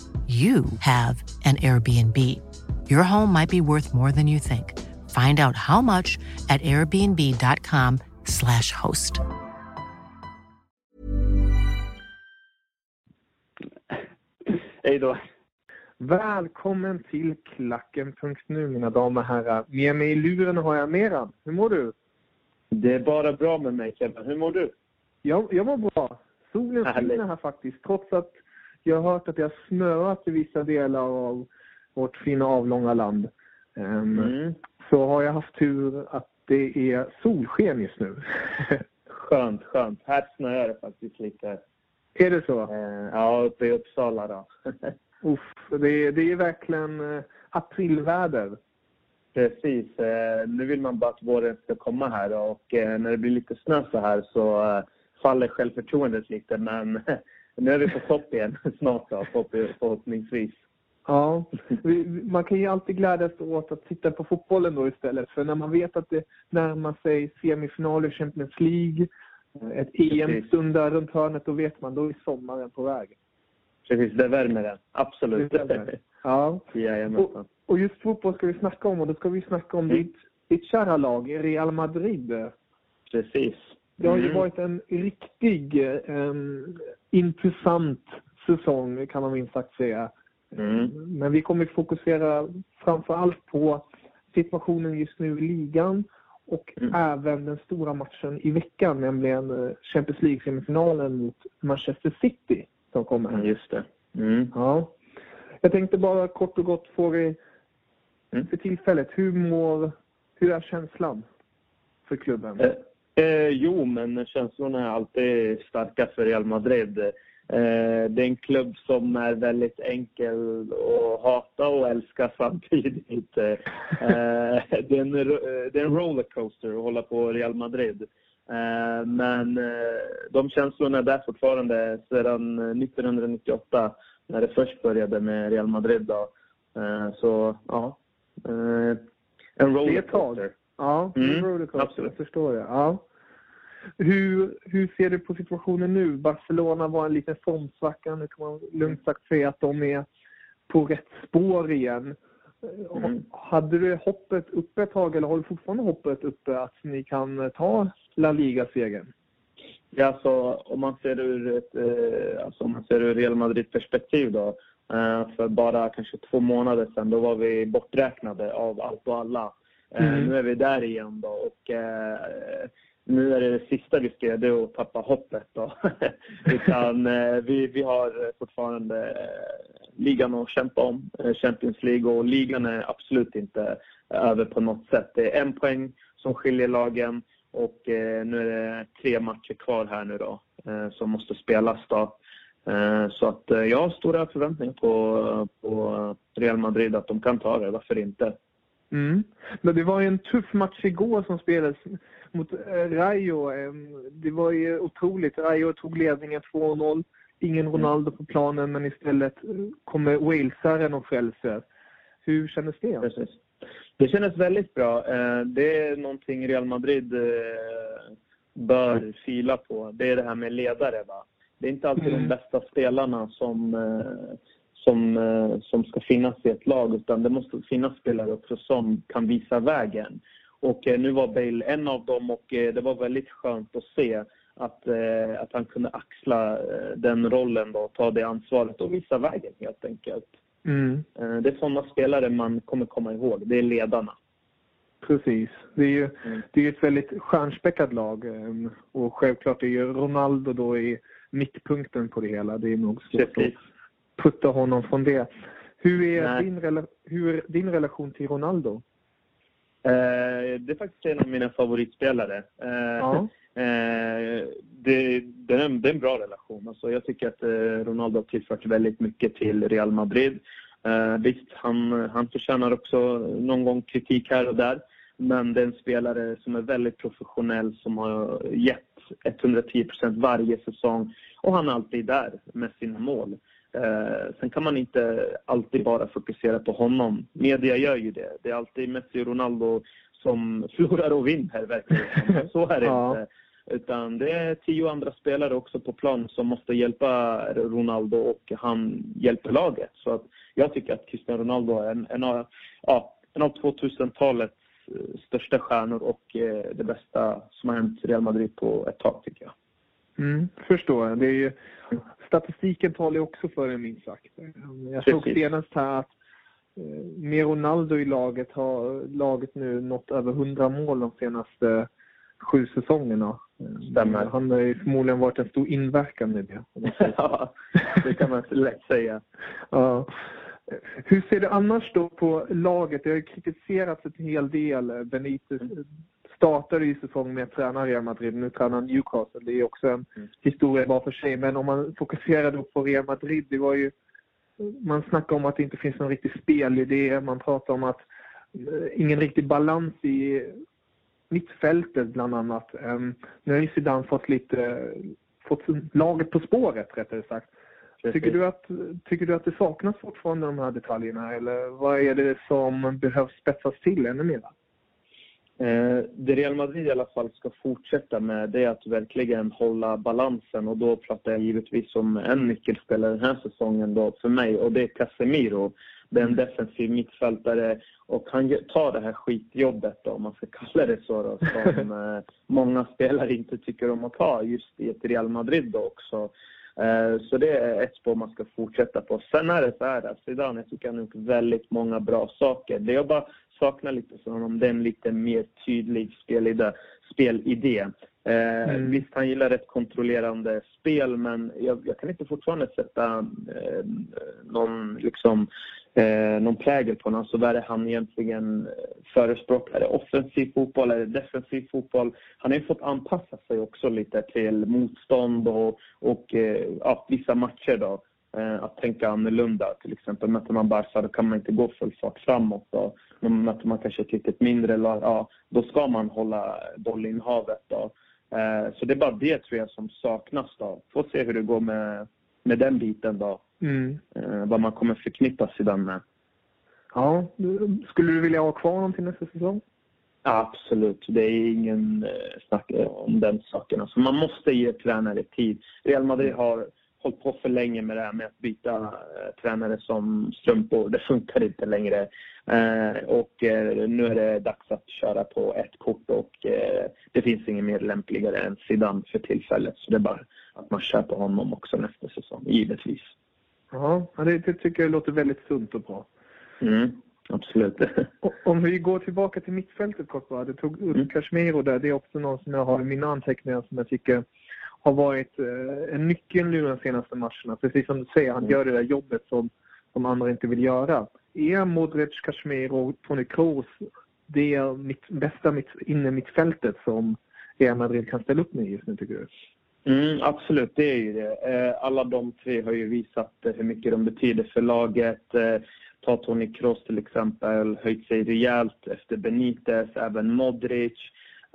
you have an Airbnb. Your home might be worth more than you think. Find out how much at airbnb.com/slash host. Hej då. Välkommen till Klacken.nu mina damer och herrar. Med mig i luren har jag Meran. Hur mår du? Det är bara bra med mig Kevin. Hur mår du? Jag, jag mår bra. Solen skiner här faktiskt. Trots att jag har hört att det har snöat i vissa delar av vårt fina avlånga land. Ehm, Mm. Så har jag haft tur att det är solsken just nu. Skönt, skönt. Här snöar det faktiskt lite. är det så? Eh, ja, uppe i Uppsala då. Uff, det, är, det är verkligen eh, aprilväder. Precis. Eh, nu vill man bara att våren ska komma här och eh, när det blir lite snö så här så faller självförtroendet lite. Men nu är vi på topp igen snart då, förhoppningsvis. Ja, man kan ju alltid glädjas åt att titta på fotbollen då istället. För när man vet att det närmar sig semifinal i Champions League, ett EM stundar runt hörnet, då vet man, då är sommaren på väg. Precis, det värmer den. Absolut. Det värmer. Ja. Och, och just fotboll ska vi snacka om och då ska vi snacka om mm. ditt, ditt kära lag, Real Madrid. Precis. Det har ju mm. varit en riktig um, intressant säsong kan man minst sagt säga. Mm. Men vi kommer fokusera framför allt på situationen just nu i ligan och mm. även den stora matchen i veckan, nämligen eh, Champions League-semifinalen mot Manchester City som kommer här. Just det. Mm. Ja. Jag tänkte bara kort och gott få dig mm. för tillfället, hur mår, hur är känslan för klubben? Eh, eh, jo, men känslorna är alltid starka för Real Madrid. Eh, det är en klubb som är väldigt enkel att hata och älska samtidigt. Eh, det, är en, det är en rollercoaster att hålla på Real Madrid. Eh, men de känslorna är där fortfarande sedan 1998 när det först började med Real Madrid. Då. Så ja, en rollercoaster. Ja, en mm, rollercoaster. Absolut. Jag förstår det. Ja. Hur, hur ser du på situationen nu? Barcelona var en liten formsvacka. Nu kan man lugnt sagt säga att de är på rätt spår igen. Mm. Hade du hoppet uppe ett tag eller har du fortfarande hoppet uppe att ni kan ta La Liga-segern? Ja, alltså, om man ser ur ett eh, alltså, om man ser ur Real Madrid-perspektiv då. Eh, för bara kanske två månader sedan då var vi borträknade av allt och alla. Eh, mm. Nu är vi där igen då och nu är det det sista vi ska göra, det är att tappa hoppet. Då. Utan eh, vi, vi har fortfarande eh, ligan att kämpa om, eh, Champions League. Och ligan är absolut inte över på något sätt. Det är en poäng som skiljer lagen och nu är det tre matcher kvar här nu då som måste spelas då. Så att jag har stora förväntningar på, på Real Madrid att de kan ta det, varför inte? Mm. Men det var ju en tuff match igår som spelades mot eh, Rayo. Det var ju otroligt. Rayo tog ledningen 2-0. Ingen mm. Ronaldo på planen, men istället eh, kommer walesaren och frälser. Hur kändes det? Precis. Det kändes väldigt bra. Eh, det är någonting Real Madrid bör fila på. Det är det här med ledare. Va? Det är inte alltid mm. de bästa spelarna som, som, som ska finnas i ett lag utan det måste finnas spelare också som kan visa vägen. Och eh, nu var Bale en av dem och eh, det var väldigt skönt att se att, eh, att han kunde axla den rollen då, ta det ansvaret och visa vägen helt enkelt. Mm. Det är sådana spelare man kommer komma ihåg. Det är ledarna. Precis. Det är ju mm. det är ett väldigt stjärnspäckat lag och självklart är ju Ronaldo då i mittpunkten på det hela. Det är nog svårt att putta honom från det. Hur är, din, hur är din relation till Ronaldo? Eh, det är faktiskt en av mina favoritspelare. Eh, eh, det, det, är en, det är en bra relation. Alltså, jag tycker att eh, Ronaldo har tillfört väldigt mycket till Real Madrid. Eh, visst, han, han förtjänar också någon gång kritik här och där. Men det är en spelare som är väldigt professionell, som har gett 110% varje säsong. Och han är alltid där med sina mål. Eh, sen kan man inte alltid bara fokusera på honom. Media gör ju det. Det är alltid Messi och Ronaldo som förlorar och vinner verkligen. Så är det ja. inte. Utan det är tio andra spelare också på plan som måste hjälpa Ronaldo och han hjälper laget. Så att jag tycker att Cristiano Ronaldo är en, en av, ja, en av 2000-talets eh, största stjärnor och eh, det bästa som har hänt Real Madrid på ett tag tycker jag. Mm, förstår. Det är ju, statistiken talar ju också för en minst sagt. Jag såg senast här att eh, med Ronaldo i laget har laget nu nått över 100 mål de senaste sju säsongerna. Stämmer. Han har ju förmodligen varit en stor inverkan i det. ja, det kan man lätt säga. ja. Hur ser du annars då på laget? Det har ju kritiserats en hel del. Benitez mm startade ju säsongen med att träna Real Madrid, nu tränar han Newcastle. Det är också en mm. historia bara för sig. Men om man fokuserar då på Real Madrid, det var ju man snackar om att det inte finns någon riktig spelidé. Man pratar om att eh, ingen riktig balans i mittfältet bland annat. Um, nu har ju Zidane fått lite, fått laget på spåret rättare sagt. Tycker du, att, tycker du att det saknas fortfarande de här detaljerna eller vad är det som behövs spetsas till ännu mer? Eh, det Real Madrid i alla fall ska fortsätta med det är att verkligen hålla balansen och då pratar jag givetvis om en nyckelspelare den här säsongen då för mig och det är Casemiro. Det är en defensiv mittfältare och han tar det här skitjobbet då, om man ska kalla det så då, som eh, många spelare inte tycker om att ta just i ett Real Madrid då också. Eh, så det är ett spår man ska fortsätta på. Sen är det så här, Zidane, jag tycker han har gjort väldigt många bra saker. Det jag bara saknar lite från honom, det är en lite mer tydlig spelidé. spelidé. Eh, mm. Visst, han gillar ett kontrollerande spel, men jag, jag kan inte fortfarande sätta eh, någon, liksom, eh, någon prägel på honom. Alltså, vad är det han egentligen förespråkar? Är det offensiv fotboll? Är defensiv fotboll? Han har ju fått anpassa sig också lite till motstånd och, och eh, ja, vissa matcher. Då. Eh, att tänka annorlunda. Till exempel möter man Barca, då kan man inte gå full fart framåt. Och möter man kanske ett lite mindre lag, ja, då ska man hålla bollinnehavet. Då. Eh, så det är bara det tror jag som saknas. Då. Får se hur det går med, med den biten då. Mm. Eh, vad man kommer förknippa sig den med. Ja, skulle du vilja ha kvar honom till nästa säsong? Absolut, det är ingen snack om den saken. Alltså man måste ge tränare tid. Real Madrid har hållit på för länge med det här med att byta eh, tränare som strumpor. Det funkar inte längre. Eh, och eh, nu är det dags att köra på ett kort och eh, det finns ingen mer lämpligare än Zidane för tillfället. Så det är bara att man kör på honom också nästa säsong, givetvis. Ja, det, det tycker jag låter väldigt sunt och bra. Mm, absolut. Om vi går tillbaka till mittfältet kort bara. Du tog upp mm. Casemiro där. Det är också någon som jag har i mina anteckningar som jag tycker har varit eh, en nyckel nu de senaste matcherna. Precis som du säger, han mm. gör det där jobbet som, som andra inte vill göra. Är Modric, Casemiro och Toni Kroos det mitt, bästa mitt, inne mittfältet som Real Madrid kan ställa upp med just nu, tycker du? Mm, absolut, det är ju det. Eh, alla de tre har ju visat hur mycket de betyder för laget. Eh, ta Toni Kroos till exempel, höjt sig rejält efter Benitez, även Modric.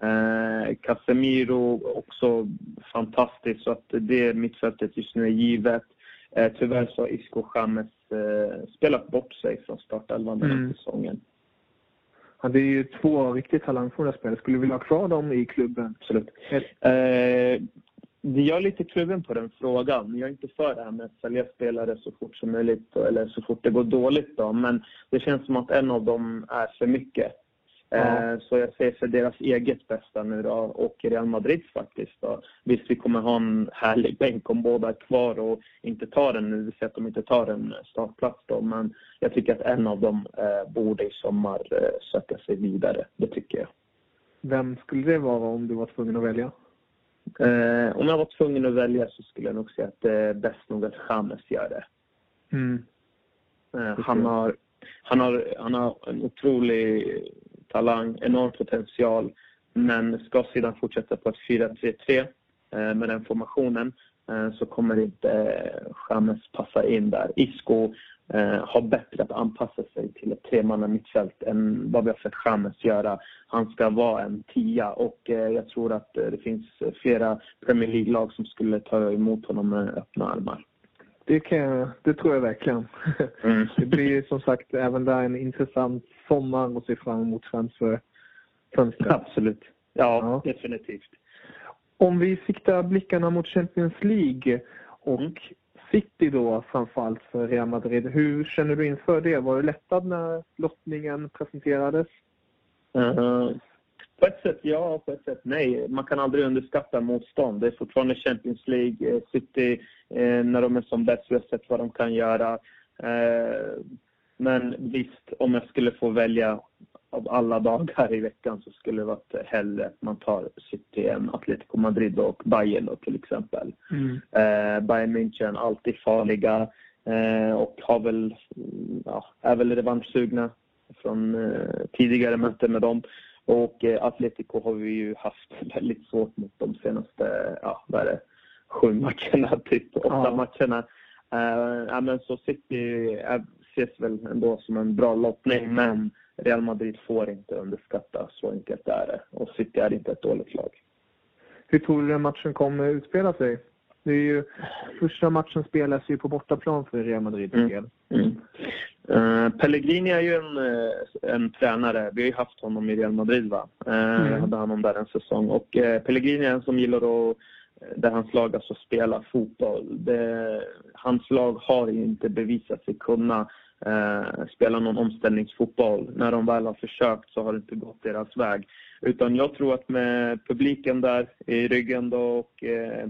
Eh, Casemiro också fantastiskt, så att det mittfältet just nu är givet. Eh, tyvärr så har Isco James eh, spelat bort sig från startelvan den här mm. säsongen. Ja, det är ju två riktigt talangfulla spelare. Skulle du vilja ha kvar dem i klubben? Absolut. Eh, jag är lite kluven på den frågan. Jag är inte för det här med att sälja spelare så fort som möjligt eller så fort det går dåligt. Då. Men det känns som att en av dem är för mycket. Eh, så jag ser för deras eget bästa nu då och Real Madrids faktiskt. Då. Visst, vi kommer ha en härlig bänk om båda är kvar och inte tar den nu. Ser att de inte tar en startplats då. Men jag tycker att en av dem eh, borde i sommar eh, söka sig vidare. Det tycker jag. Vem skulle det vara om du var tvungen att välja? Eh, om jag var tvungen att välja så skulle jag nog säga att det är bäst nog att James gör det. Mm. Eh, han, har, han, har, han har en otrolig talang, enorm potential. Men ska sedan fortsätta på ett 4-3-3 eh, med den formationen eh, så kommer inte eh, Chamez passa in där. Isco har bättre att anpassa sig till ett tremanna mittfält än vad vi har sett Chamez göra. Han ska vara en tia och jag tror att det finns flera Premier League-lag som skulle ta emot honom med öppna armar. Det, kan jag, det tror jag verkligen. Mm. Det blir som sagt även där en intressant sommar och se fram emot transferfönstret. Absolut. Ja, ja, definitivt. Om vi siktar blickarna mot Champions League och mm. City då framförallt för Real Madrid. Hur känner du inför det? Var du lättad när lottningen presenterades? Uh, på ett sätt ja, på ett sätt nej. Man kan aldrig underskatta motstånd. Det är fortfarande Champions League. Eh, City, eh, när de är som bäst, vi har sett vad de kan göra. Eh, men visst, om jag skulle få välja av alla dagar i veckan så skulle det varit hellre att man tar City än Atletico Madrid och Bayern då, till exempel. Mm. Eh, Bayern München, alltid farliga eh, och har väl, ja, är väl revanschsugna från eh, tidigare möten med dem. Och eh, Atletico har vi ju haft väldigt svårt mot de senaste, ja vad är det, sju matcherna, typ åtta ja. matcherna. ja, men så City ses väl ändå som en bra lottning, men Real Madrid får inte underskatta. Så enkelt är det. Och City är inte ett dåligt lag. Hur tror du den matchen kommer utspela sig? Det är ju, första matchen spelas ju på bortaplan för Real Madrid. Mm. Mm. Uh, Pellegrini är ju en, uh, en tränare. Vi har ju haft honom i Real Madrid. Va? Uh, mm. Jag hade honom där en säsong. Och Pellegrini är en som gillar att där hans lag alltså spelar fotboll. Det, hans lag har inte bevisat sig kunna eh, spela någon omställningsfotboll. När de väl har försökt så har det inte gått deras väg. Utan jag tror att med publiken där i ryggen då och eh,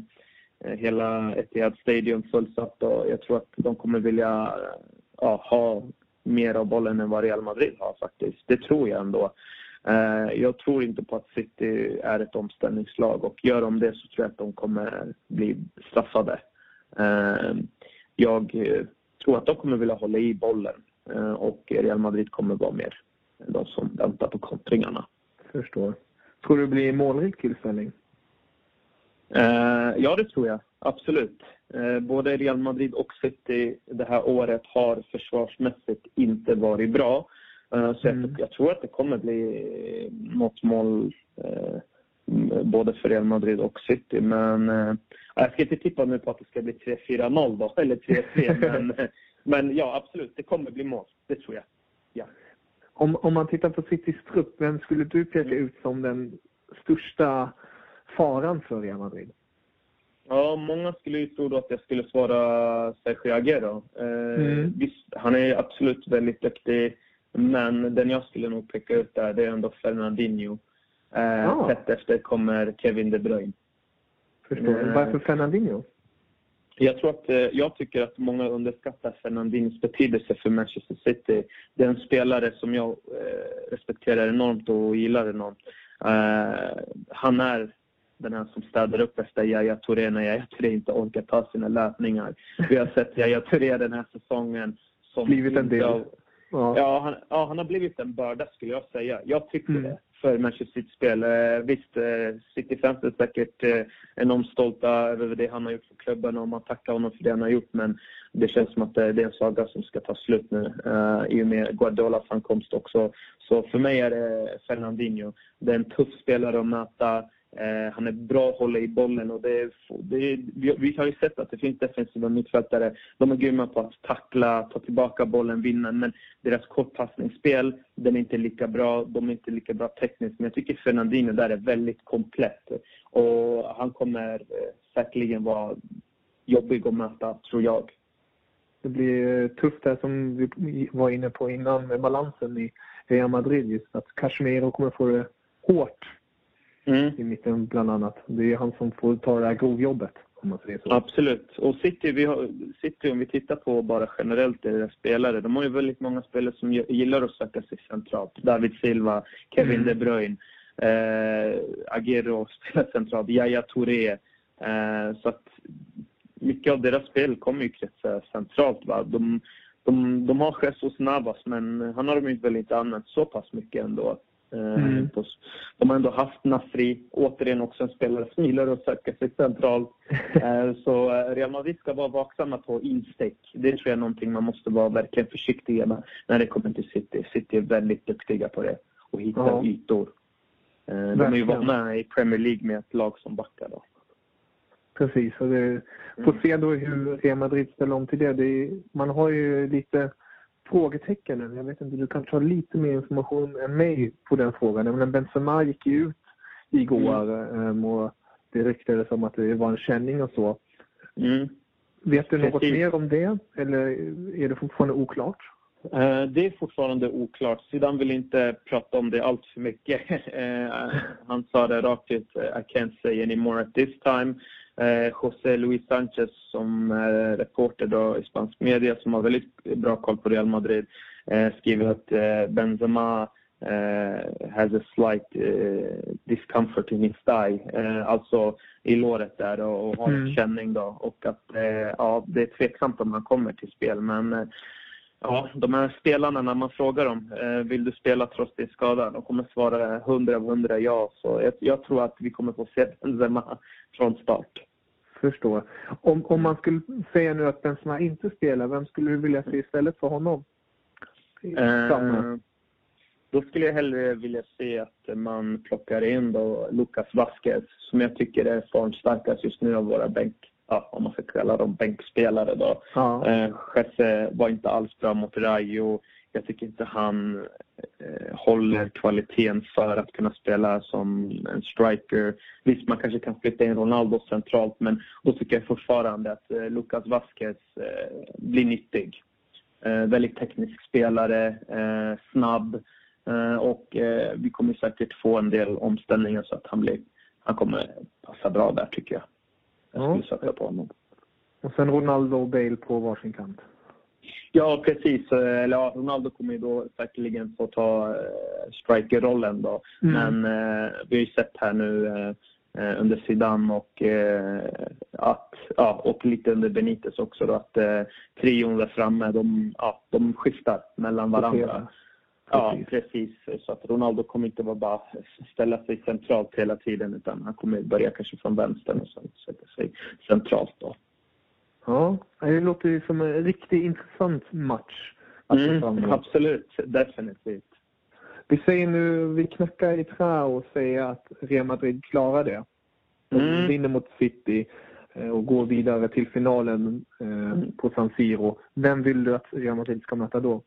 Eh, hela Etihad Stadium fullsatt och jag tror att de kommer vilja eh, ja, ha mer av bollen än vad Real Madrid har faktiskt. Det tror jag ändå. Eh, jag tror inte på att City är ett omställningslag och gör de det så tror jag att de kommer bli straffade. Jag tror att de kommer vilja hålla i bollen och Real Madrid kommer vara mer de som väntar på kontringarna. Förstår. Tror du det blir målrik tillställning? Uh, ja, det tror jag. Absolut. Uh, både Real Madrid och City det här året har försvarsmässigt inte varit bra. Uh, så mm. jag, tror att det kommer bli något mål både för Real Madrid och City. Men jag ska inte tippa nu på att det ska bli 3-4-0 då, eller 3-3. men, men ja, absolut, det kommer bli mål. Det tror jag. Ja. Om, om man tittar på Citys trupp, vem skulle du peka ut som den största faran för Real Madrid? Ja, många skulle ju tro att jag skulle svara Sergio Aguero. Eh, mm. Visst, han är absolut väldigt duktig, men den jag skulle nog peka ut där, det är ändå Fernandinho. Eh, ah. Tätt efter kommer Kevin De Bruyne. Förstår. Eh, Varför Fernandinho? Jag tror att, eh, jag tycker att många underskattar Fernandinhos betydelse för Manchester City. Det är en spelare som jag eh, respekterar enormt och gillar enormt. Uh, han är den här som städar upp efter Yahya Touré när Yahya Touré inte orkar ta sina löpningar. Vi har sett Yahya Touré den här säsongen som... Blivit en del. Av, ja, han, ja, han har blivit en börda skulle jag säga. Jag tycker mm. det för Manchester City-spel. Eh, visst, eh, City-fans är säkert eh, enormt stolta över det han har gjort för klubben och man tackar honom för det han har gjort. Men det känns som att det är en saga som ska ta slut nu i och med Guardiolas ankomst också. Så för mig är det Fernandinho. Det är en tuff spelare att möta. Eh, han är bra att hålla i bollen och det, det, vi, vi, har ju sett att det finns defensiva mittfältare. De är grymma på att tackla, ta tillbaka bollen, vinna. Men deras kortpassningsspel, den är inte lika bra. De är inte lika bra tekniskt. Men jag tycker Fernandino där är väldigt komplett. Och han kommer eh, säkerligen vara jobbig att möta, tror jag. Det blir eh, tufft där som vi var inne på innan med balansen i Real Madrid. Just att Casemiro kommer få det hårt mm. i mitten bland annat. Det är han som får ta det här grovjobbet. Om man säger så. Absolut. Och City, vi har, City, om vi tittar på bara generellt deras spelare, de har ju väldigt många spelare som gillar att söka sig centralt. David Silva, Kevin mm. De Bruyne, eh, Agüero spelar centralt, Yahya Touré. Eh, så att mycket av deras spel kommer ju kretsa centralt. Va? De, de, de har Jesus Navas, men han har de väl inte använt så pass mycket ändå. Mm. De har ändå haft Nasri, återigen också en spelare som gillar att söka sig centralt. Eh, så eh, Real Madrid ska vara vaksamma på instick. Det tror jag är någonting man måste vara verkligen försiktig med när det kommer till City. City är väldigt duktiga på det och hitta ja. ytor. De är ju vana i Premier League med ett lag som backar. Då. Precis, och det, får mm. se då hur Real Madrid ställer om till det. det är, man har ju lite frågetecknen. Jag vet inte, du kanske har lite mer information än mig på den frågan. Men Benzema gick ju ut igår mm. och det ryktades om att det var en känning och så. Mm. Vet du något mer om det eller är det fortfarande oklart? Uh, det är fortfarande oklart. Sidan vill inte prata om det allt för mycket. Uh, han sa det rakt ut, I can't say anymore at this time. Eh, José Luis Sanchez som är reporter då i spansk media som har väldigt bra koll på Real Madrid eh, skriver att eh, Benzema eh, has a slight eh, discomfort in his thigh, eh, alltså i låret där och, och har mm. känning då och att ja, det är tveksamt om han kommer till spel men Ja, de här spelarna, när man frågar dem vill du spela trots din skada, de kommer svara 100 av 100 ja. Så jag, jag, tror att vi kommer få se Benzema från start. Förstår. Om, om man skulle säga nu att Benzema inte spelar, vem skulle du vilja se istället för honom? Eh, då skulle jag hellre vilja se att man plockar in då Lucas Vasquez som jag tycker är formstarkast just nu av våra bänk, ja, om man ska kalla dem bänkspelare då. Ja. Eh, Jesse var inte alls bra mot Rayo. Jag tycker inte han eh, håller kvaliteten för att kunna spela som en striker. Visst, man kanske kan flytta in Ronaldo centralt, men då tycker jag fortfarande att eh, Lucas Vasquez eh, blir nyttig. Eh, väldigt teknisk spelare, eh, snabb eh, och vi kommer säkert få en del omställningar så att han, blir, han kommer passa bra där tycker jag. Jag skulle sätta på honom. Och sen Ronaldo och Bale på varsin kant. Ja, precis. Eller, ja, Ronaldo kommer ju då säkerligen få ta uh, strikerrollen då. Mm. Men uh, vi har ju sett här nu uh, under Zidane och, att, ja, och lite under Benitez också då, att trion där framme, de, ja, de skiftar mellan varandra. Ja, precis. Så att Ronaldo kommer inte bara ställa sig centralt hela tiden utan han kommer börja kanske från vänster och sen sätta sig centralt då. Ja, det låter ju som en riktigt intressant match. Mm, absolut, definitivt. Vi säger nu, vi knackar i trä och säger att Real Madrid klarar det. De mm. vinner mot City eh, och går vidare till finalen eh, mm. på San Siro. Vem vill du att Real Madrid ska möta då?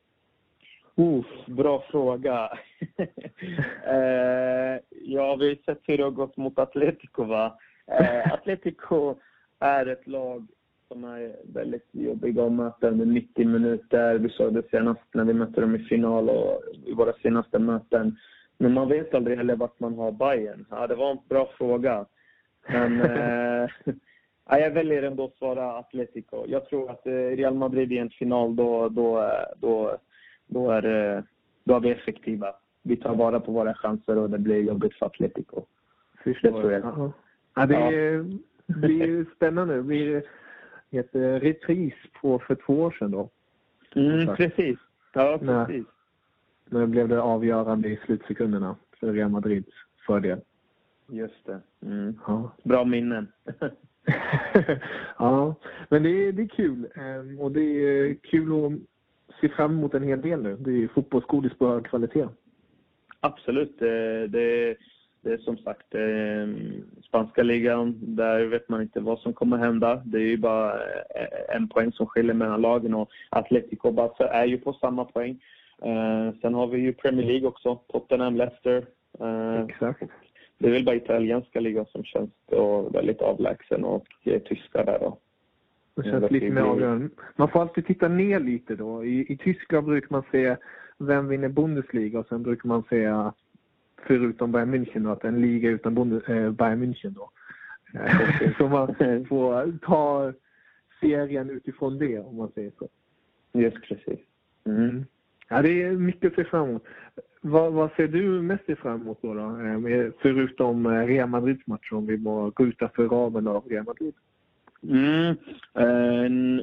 Uh, bra fråga. eh, ja, vi har sett hur det har gått mot Atletico. Va? Eh, Atletico är ett lag som är väldigt jobbiga att möta under 90 minuter. Vi såg det senast när vi mötte dem i final och i våra senaste möten. Men man vet aldrig heller vart man har Bayern. Ja, det var en bra fråga. Men eh, jag väljer ändå att svara Atletico. Jag tror att eh, Real Madrid i en final, då, då, då, då, är, då är vi effektiva. Vi tar vara på våra chanser och det blir jobbigt för Atletico. Förstår. Det tror jag. Ja, det är, det är spännande. Det blir heter repris på för två år sedan då. Mm, precis. Ja, precis. När, när blev det avgörande i slutsekunderna för Real Madrids fördel. Just det. Mm. Ja. Bra minnen. ja, men det är, det är kul. Ehm, och det är kul att se fram emot en hel del nu. Det är fotbollsgodis på hög kvalitet. Absolut. Det, det, det är som sagt eh, spanska ligan, där vet man inte vad som kommer hända. Det är ju bara eh, en poäng som skiljer mellan lagen och Atletico Barca är ju på samma poäng. Eh, sen har vi ju Premier League också, Tottenham, Leicester. Eh, Exakt. Det är väl bara italienska ligan som känns väldigt avlägsen och tyska där då. Det känns lite mer avgörande. Man får alltid titta ner lite då. I, I Tyskland brukar man se vem vinner Bundesliga och sen brukar man säga förutom Bayern München då, att en liga utan Bundes, äh, Bayern München då. Eh, så man får ta serien utifrån det om man säger så. Just precis. Mm. Ja, det är mycket att se fram emot. Vad, vad ser du mest fram emot då? då? Eh, förutom Real Madrids match om vi bara går utanför ramen av Real Madrid? Mm.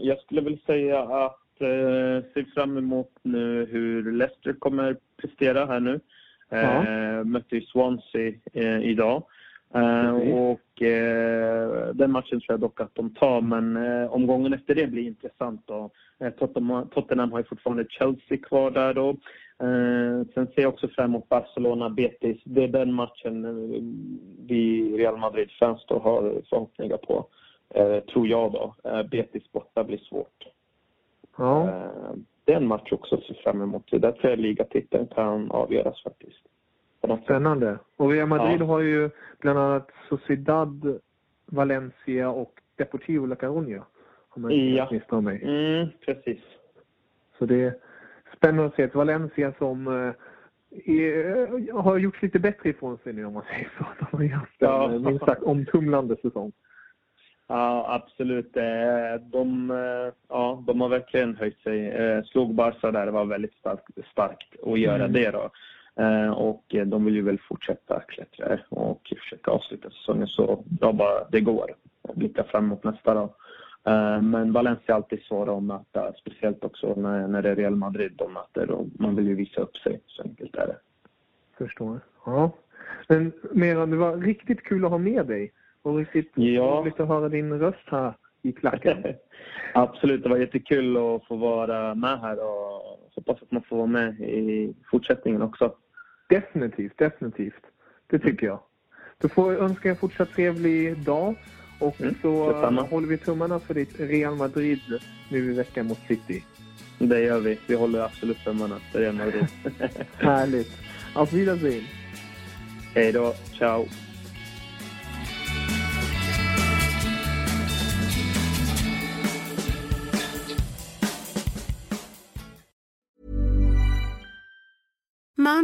Jag skulle väl säga att eh, ser fram emot nu hur Leicester kommer prestera här nu. Ja. Eh, mötte ju Swansea eh, idag. Eh, och eh, den matchen tror jag dock att de tar, men eh, omgången efter det blir intressant. Då. Eh, Tottenham, Tottenham har ju fortfarande Chelsea kvar där då. Eh, sen ser jag också fram emot Barcelona, Betis. Det är den matchen eh, vi Real Madrid-fans har förhoppningar på, tror jag då. Betis borta blir svårt. Ja det är en match också att se fram emot. Där tror jag ligatiteln kan avgöras faktiskt. Spännande. Och Real Madrid ja. har ju bland annat Sociedad, Valencia och Deportivo La Coruña. Om jag inte ja. mig. Mm, precis. Så det är spännande att se ett Valencia som eh, är, har gjort lite bättre ifrån sig nu om man säger så. De har ju haft en ja. minst sagt omtumlande säsong. Ja, absolut. Eh, de, eh, ja, de har verkligen höjt sig. Eh, slog Barca där, det var väldigt starkt, starkt att göra mm. det. Då. Och de vill ju väl fortsätta klättra och försöka avsluta säsongen så bra bara det går och blicka fram emot nästa. Då. Men Valencia är alltid svåra att möta, speciellt också när, när det är Real Madrid de möter och man vill ju visa upp sig. Så enkelt är det. Förstår. Ja. Men Meran, det var riktigt kul att ha med dig Och riktigt ja. roligt att höra din röst här i klacken. Absolut, det var jättekul att få vara med här och hoppas att man får vara med i fortsättningen också. Definitivt, definitivt. Det tycker jag. Då får önska en fortsatt trevlig dag och mm, så detsamma. håller vi tummarna för ditt Real Madrid nu i veckan mot City. Det gör vi. Vi håller absolut tummarna för Real Madrid. Härligt. Auf Wiedersehen. Hej då. Ciao.